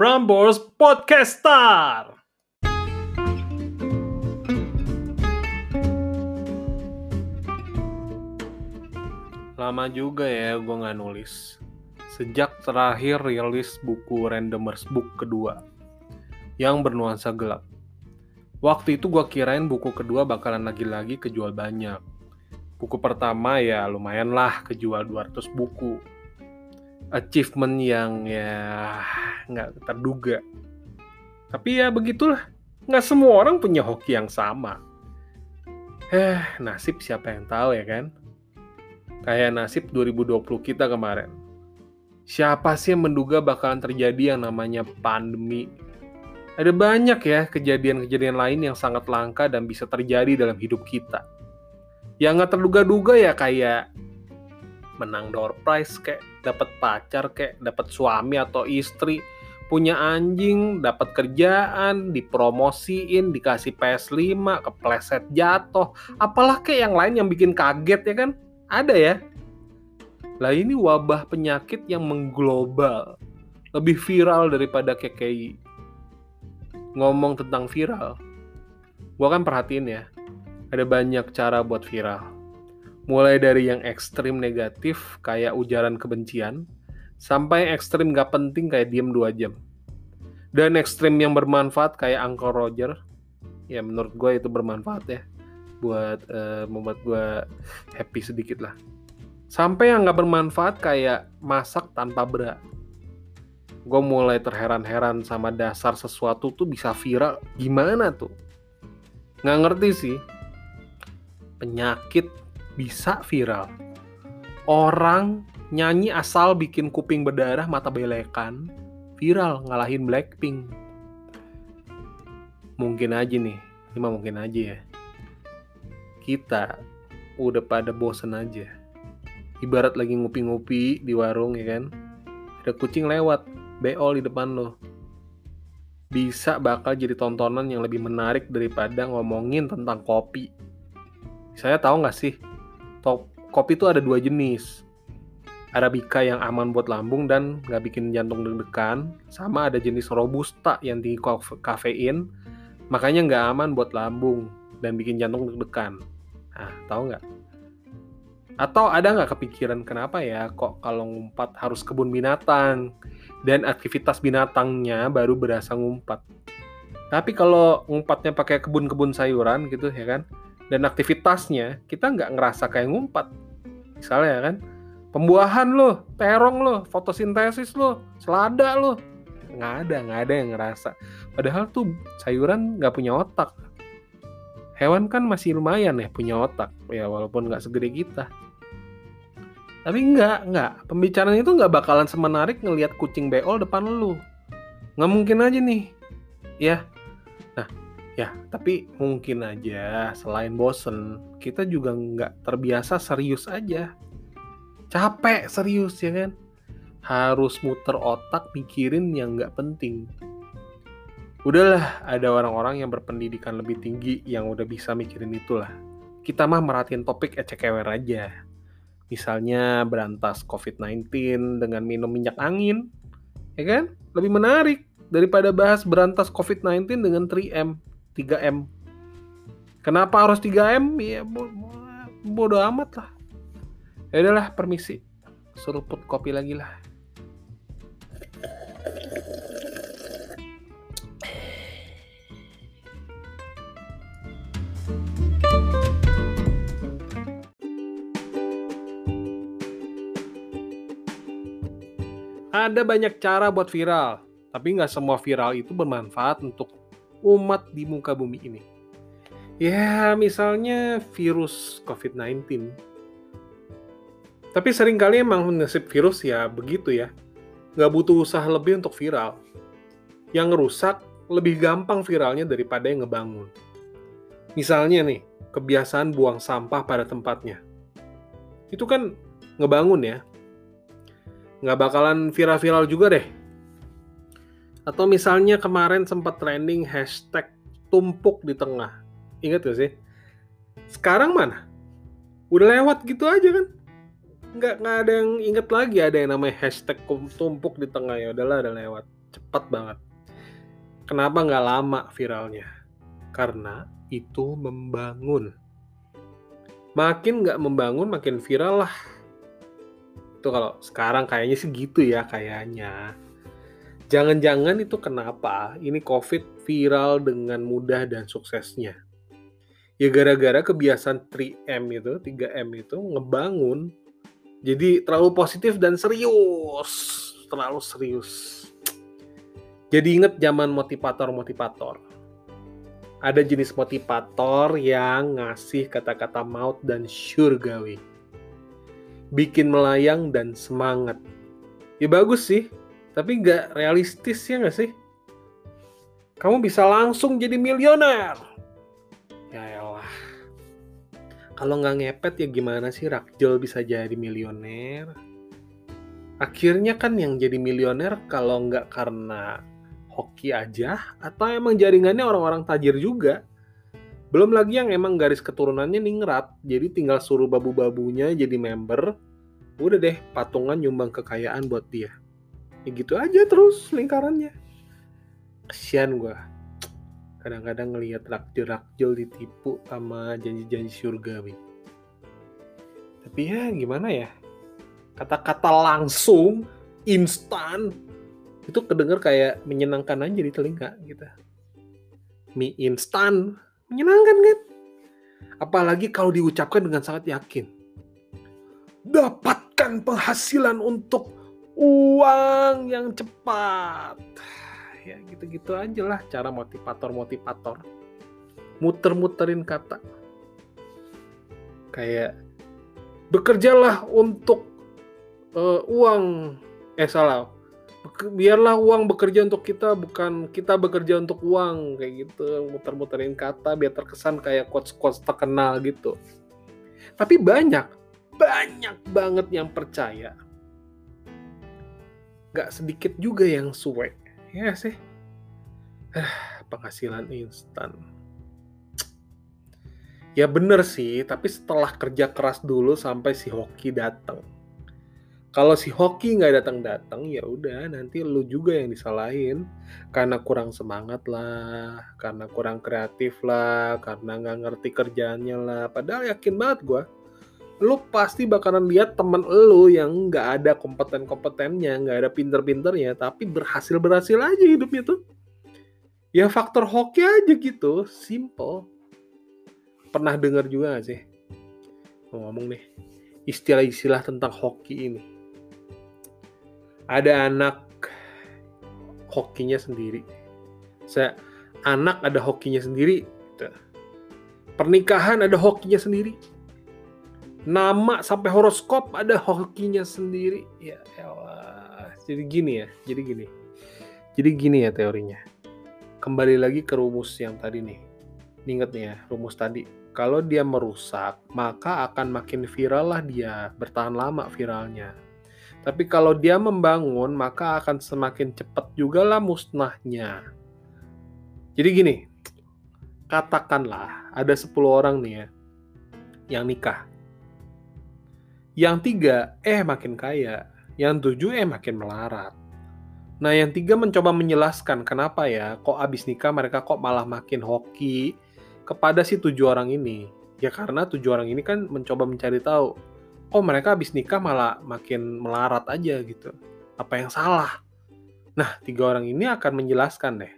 Prambors Podcaster. Lama juga ya gue nggak nulis. Sejak terakhir rilis buku Randomers Book kedua yang bernuansa gelap. Waktu itu gue kirain buku kedua bakalan lagi-lagi kejual banyak. Buku pertama ya lumayan lah kejual 200 buku. Achievement yang ya nggak terduga. Tapi ya begitulah, nggak semua orang punya hoki yang sama. Eh, nasib siapa yang tahu ya kan? Kayak nasib 2020 kita kemarin. Siapa sih yang menduga bakalan terjadi yang namanya pandemi? Ada banyak ya kejadian-kejadian lain yang sangat langka dan bisa terjadi dalam hidup kita. Yang nggak terduga-duga ya kayak menang door prize kayak dapat pacar kayak dapat suami atau istri punya anjing, dapat kerjaan, dipromosiin, dikasih PS5, kepleset jatuh, apalah kayak yang lain yang bikin kaget ya kan? Ada ya. Lah ini wabah penyakit yang mengglobal, lebih viral daripada KKI. Ngomong tentang viral, gua kan perhatiin ya, ada banyak cara buat viral. Mulai dari yang ekstrim negatif kayak ujaran kebencian, sampai ekstrim gak penting kayak diem 2 jam. Dan ekstrim yang bermanfaat kayak Uncle Roger, ya menurut gue itu bermanfaat ya, buat uh, membuat gue happy sedikit lah. Sampai yang gak bermanfaat kayak masak tanpa berat. Gue mulai terheran-heran sama dasar sesuatu tuh bisa viral, gimana tuh? Nggak ngerti sih, penyakit bisa viral. Orang nyanyi asal bikin kuping berdarah mata belekan viral ngalahin Blackpink. Mungkin aja nih ini mah mungkin aja ya. Kita udah pada bosen aja. Ibarat lagi ngopi-ngopi di warung ya kan? Ada kucing lewat beol di depan lo. Bisa bakal jadi tontonan yang lebih menarik daripada ngomongin tentang kopi. Saya tahu nggak sih top kopi itu ada dua jenis Arabica yang aman buat lambung dan nggak bikin jantung deg-degan. Sama ada jenis Robusta yang tinggi kafein, makanya nggak aman buat lambung dan bikin jantung deg-degan. Nah, tahu nggak? Atau ada nggak kepikiran kenapa ya kok kalau ngumpat harus kebun binatang dan aktivitas binatangnya baru berasa ngumpat. Tapi kalau ngumpatnya pakai kebun-kebun sayuran gitu ya kan, dan aktivitasnya kita nggak ngerasa kayak ngumpat. Misalnya ya kan, pembuahan lo, terong lo, fotosintesis lo, selada lo. Nggak ada, nggak ada yang ngerasa. Padahal tuh sayuran nggak punya otak. Hewan kan masih lumayan ya punya otak, ya walaupun nggak segede kita. Tapi nggak, nggak. Pembicaraan itu nggak bakalan semenarik ngelihat kucing beol depan lu. Nggak mungkin aja nih. Ya. Ya, tapi mungkin aja selain bosen, kita juga nggak terbiasa serius aja. Capek serius ya kan? Harus muter otak mikirin yang nggak penting. Udahlah ada orang-orang yang berpendidikan lebih tinggi yang udah bisa mikirin itulah. Kita mah merhatiin topik ecekewer aja. Misalnya berantas COVID-19 dengan minum minyak angin ya kan? Lebih menarik daripada bahas berantas COVID-19 dengan 3M 3M kenapa harus 3M ya bodo amat lah. Ya udahlah permisi. Suruh put kopi lagi lah. Ada banyak cara buat viral, tapi nggak semua viral itu bermanfaat untuk umat di muka bumi ini. Ya, misalnya virus COVID-19 tapi sering kali emang nasib virus ya begitu ya. Nggak butuh usaha lebih untuk viral. Yang rusak lebih gampang viralnya daripada yang ngebangun. Misalnya nih, kebiasaan buang sampah pada tempatnya. Itu kan ngebangun ya. Nggak bakalan viral-viral juga deh. Atau misalnya kemarin sempat trending hashtag tumpuk di tengah. Ingat gak sih? Sekarang mana? Udah lewat gitu aja kan? nggak nggak ada yang inget lagi ada yang namanya hashtag tumpuk di tengah ya udahlah udah lewat cepet banget. Kenapa nggak lama viralnya? Karena itu membangun. Makin nggak membangun, makin viral lah. Itu kalau sekarang kayaknya sih gitu ya kayaknya. Jangan-jangan itu kenapa ini COVID viral dengan mudah dan suksesnya. Ya gara-gara kebiasaan 3M itu, 3M itu ngebangun. Jadi terlalu positif dan serius. Terlalu serius. Jadi inget zaman motivator-motivator ada jenis motivator yang ngasih kata-kata maut dan surgawi. Bikin melayang dan semangat. Ya bagus sih, tapi nggak realistis ya nggak sih? Kamu bisa langsung jadi milioner. Ya elah. Kalau nggak ngepet ya gimana sih Rakjel bisa jadi milioner? Akhirnya kan yang jadi milioner kalau nggak karena hoki aja atau emang jaringannya orang-orang tajir juga. Belum lagi yang emang garis keturunannya ningrat, jadi tinggal suruh babu-babunya jadi member, udah deh patungan nyumbang kekayaan buat dia. Ya gitu aja terus lingkarannya. Kesian gue. Kadang-kadang ngelihat rakjel-rakjel ditipu sama janji-janji surgawi. Tapi ya gimana ya? Kata-kata langsung, instan, itu kedenger kayak menyenangkan aja di telinga gitu. Mie instan, menyenangkan kan? Apalagi kalau diucapkan dengan sangat yakin. Dapatkan penghasilan untuk uang yang cepat. Ya gitu-gitu aja lah cara motivator-motivator. Muter-muterin kata. Kayak bekerjalah untuk uh, uang eh salah biarlah uang bekerja untuk kita bukan kita bekerja untuk uang kayak gitu muter-muterin kata biar terkesan kayak quotes-quotes terkenal gitu tapi banyak banyak banget yang percaya Gak sedikit juga yang suwe ya sih? Penghasilan instan. Ya bener sih tapi setelah kerja keras dulu sampai si hoki datang kalau si hoki nggak datang-datang ya udah nanti lu juga yang disalahin. Karena kurang semangat lah karena kurang kreatif lah karena nggak ngerti kerjaannya lah. Padahal yakin banget gue lu pasti bakalan lihat temen lu yang nggak ada kompeten-kompetennya nggak ada pinter-pinternya tapi berhasil-berhasil aja hidupnya tuh ya faktor hoki aja gitu simple pernah dengar juga gak sih ngomong nih istilah-istilah tentang hoki ini ada anak hokinya sendiri. Saya anak ada hokinya sendiri. Pernikahan ada hokinya sendiri. Nama sampai horoskop ada hokinya sendiri. Ya elah. Jadi gini ya, jadi gini. Jadi gini ya teorinya. Kembali lagi ke rumus yang tadi nih. Ingat nih ya, rumus tadi. Kalau dia merusak, maka akan makin viral lah dia. Bertahan lama viralnya tapi kalau dia membangun, maka akan semakin cepat juga lah musnahnya. Jadi gini, katakanlah ada 10 orang nih ya, yang nikah. Yang tiga, eh makin kaya. Yang tujuh, eh makin melarat. Nah yang tiga mencoba menjelaskan kenapa ya, kok abis nikah mereka kok malah makin hoki kepada si tujuh orang ini. Ya karena tujuh orang ini kan mencoba mencari tahu, oh mereka habis nikah malah makin melarat aja gitu. Apa yang salah? Nah, tiga orang ini akan menjelaskan deh.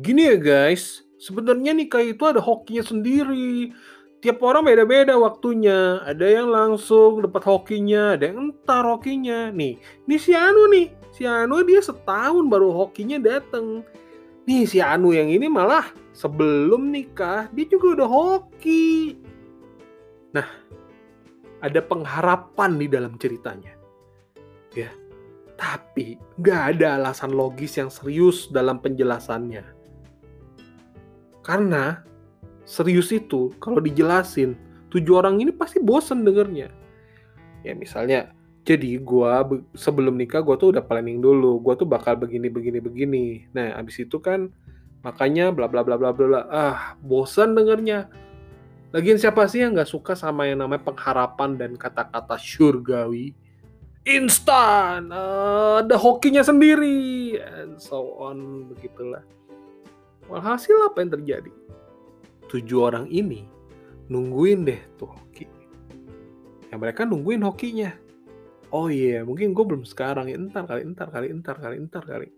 Gini ya guys, sebenarnya nikah itu ada hokinya sendiri. Tiap orang beda-beda waktunya. Ada yang langsung dapat hokinya, ada yang entar hokinya. Nih, nih si Anu nih. Si Anu dia setahun baru hokinya dateng. Nih si Anu yang ini malah sebelum nikah dia juga udah hoki. Nah, ada pengharapan di dalam ceritanya. Ya. Tapi nggak ada alasan logis yang serius dalam penjelasannya. Karena serius itu kalau dijelasin tujuh orang ini pasti bosen dengernya. Ya misalnya jadi gue sebelum nikah gue tuh udah planning dulu gue tuh bakal begini begini begini nah abis itu kan makanya bla bla bla bla bla ah bosan dengernya Lagian siapa sih yang nggak suka sama yang namanya pengharapan dan kata-kata surgawi? instan, uh, ada hokinya sendiri, and so on, begitulah. Walhasil apa yang terjadi? Tujuh orang ini nungguin deh tuh hoki. Ya mereka nungguin hokinya. Oh iya, yeah, mungkin gue belum sekarang ya, entar kali, entar kali, entar kali, entar kali.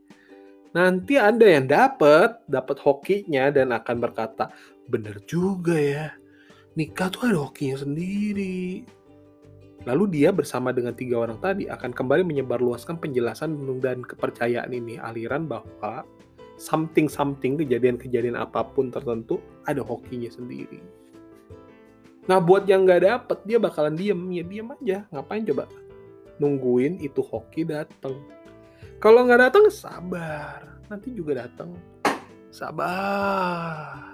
Nanti ada yang dapat, dapat hokinya dan akan berkata, bener juga ya, nikah tuh ada hokinya sendiri. Lalu dia bersama dengan tiga orang tadi akan kembali menyebarluaskan penjelasan dan kepercayaan ini aliran bahwa something-something kejadian-kejadian apa pun tertentu ada hokinya sendiri. Nah buat yang nggak dapet dia bakalan diem ya diem aja ngapain coba nungguin itu hoki datang. Kalau nggak datang sabar nanti juga datang sabar.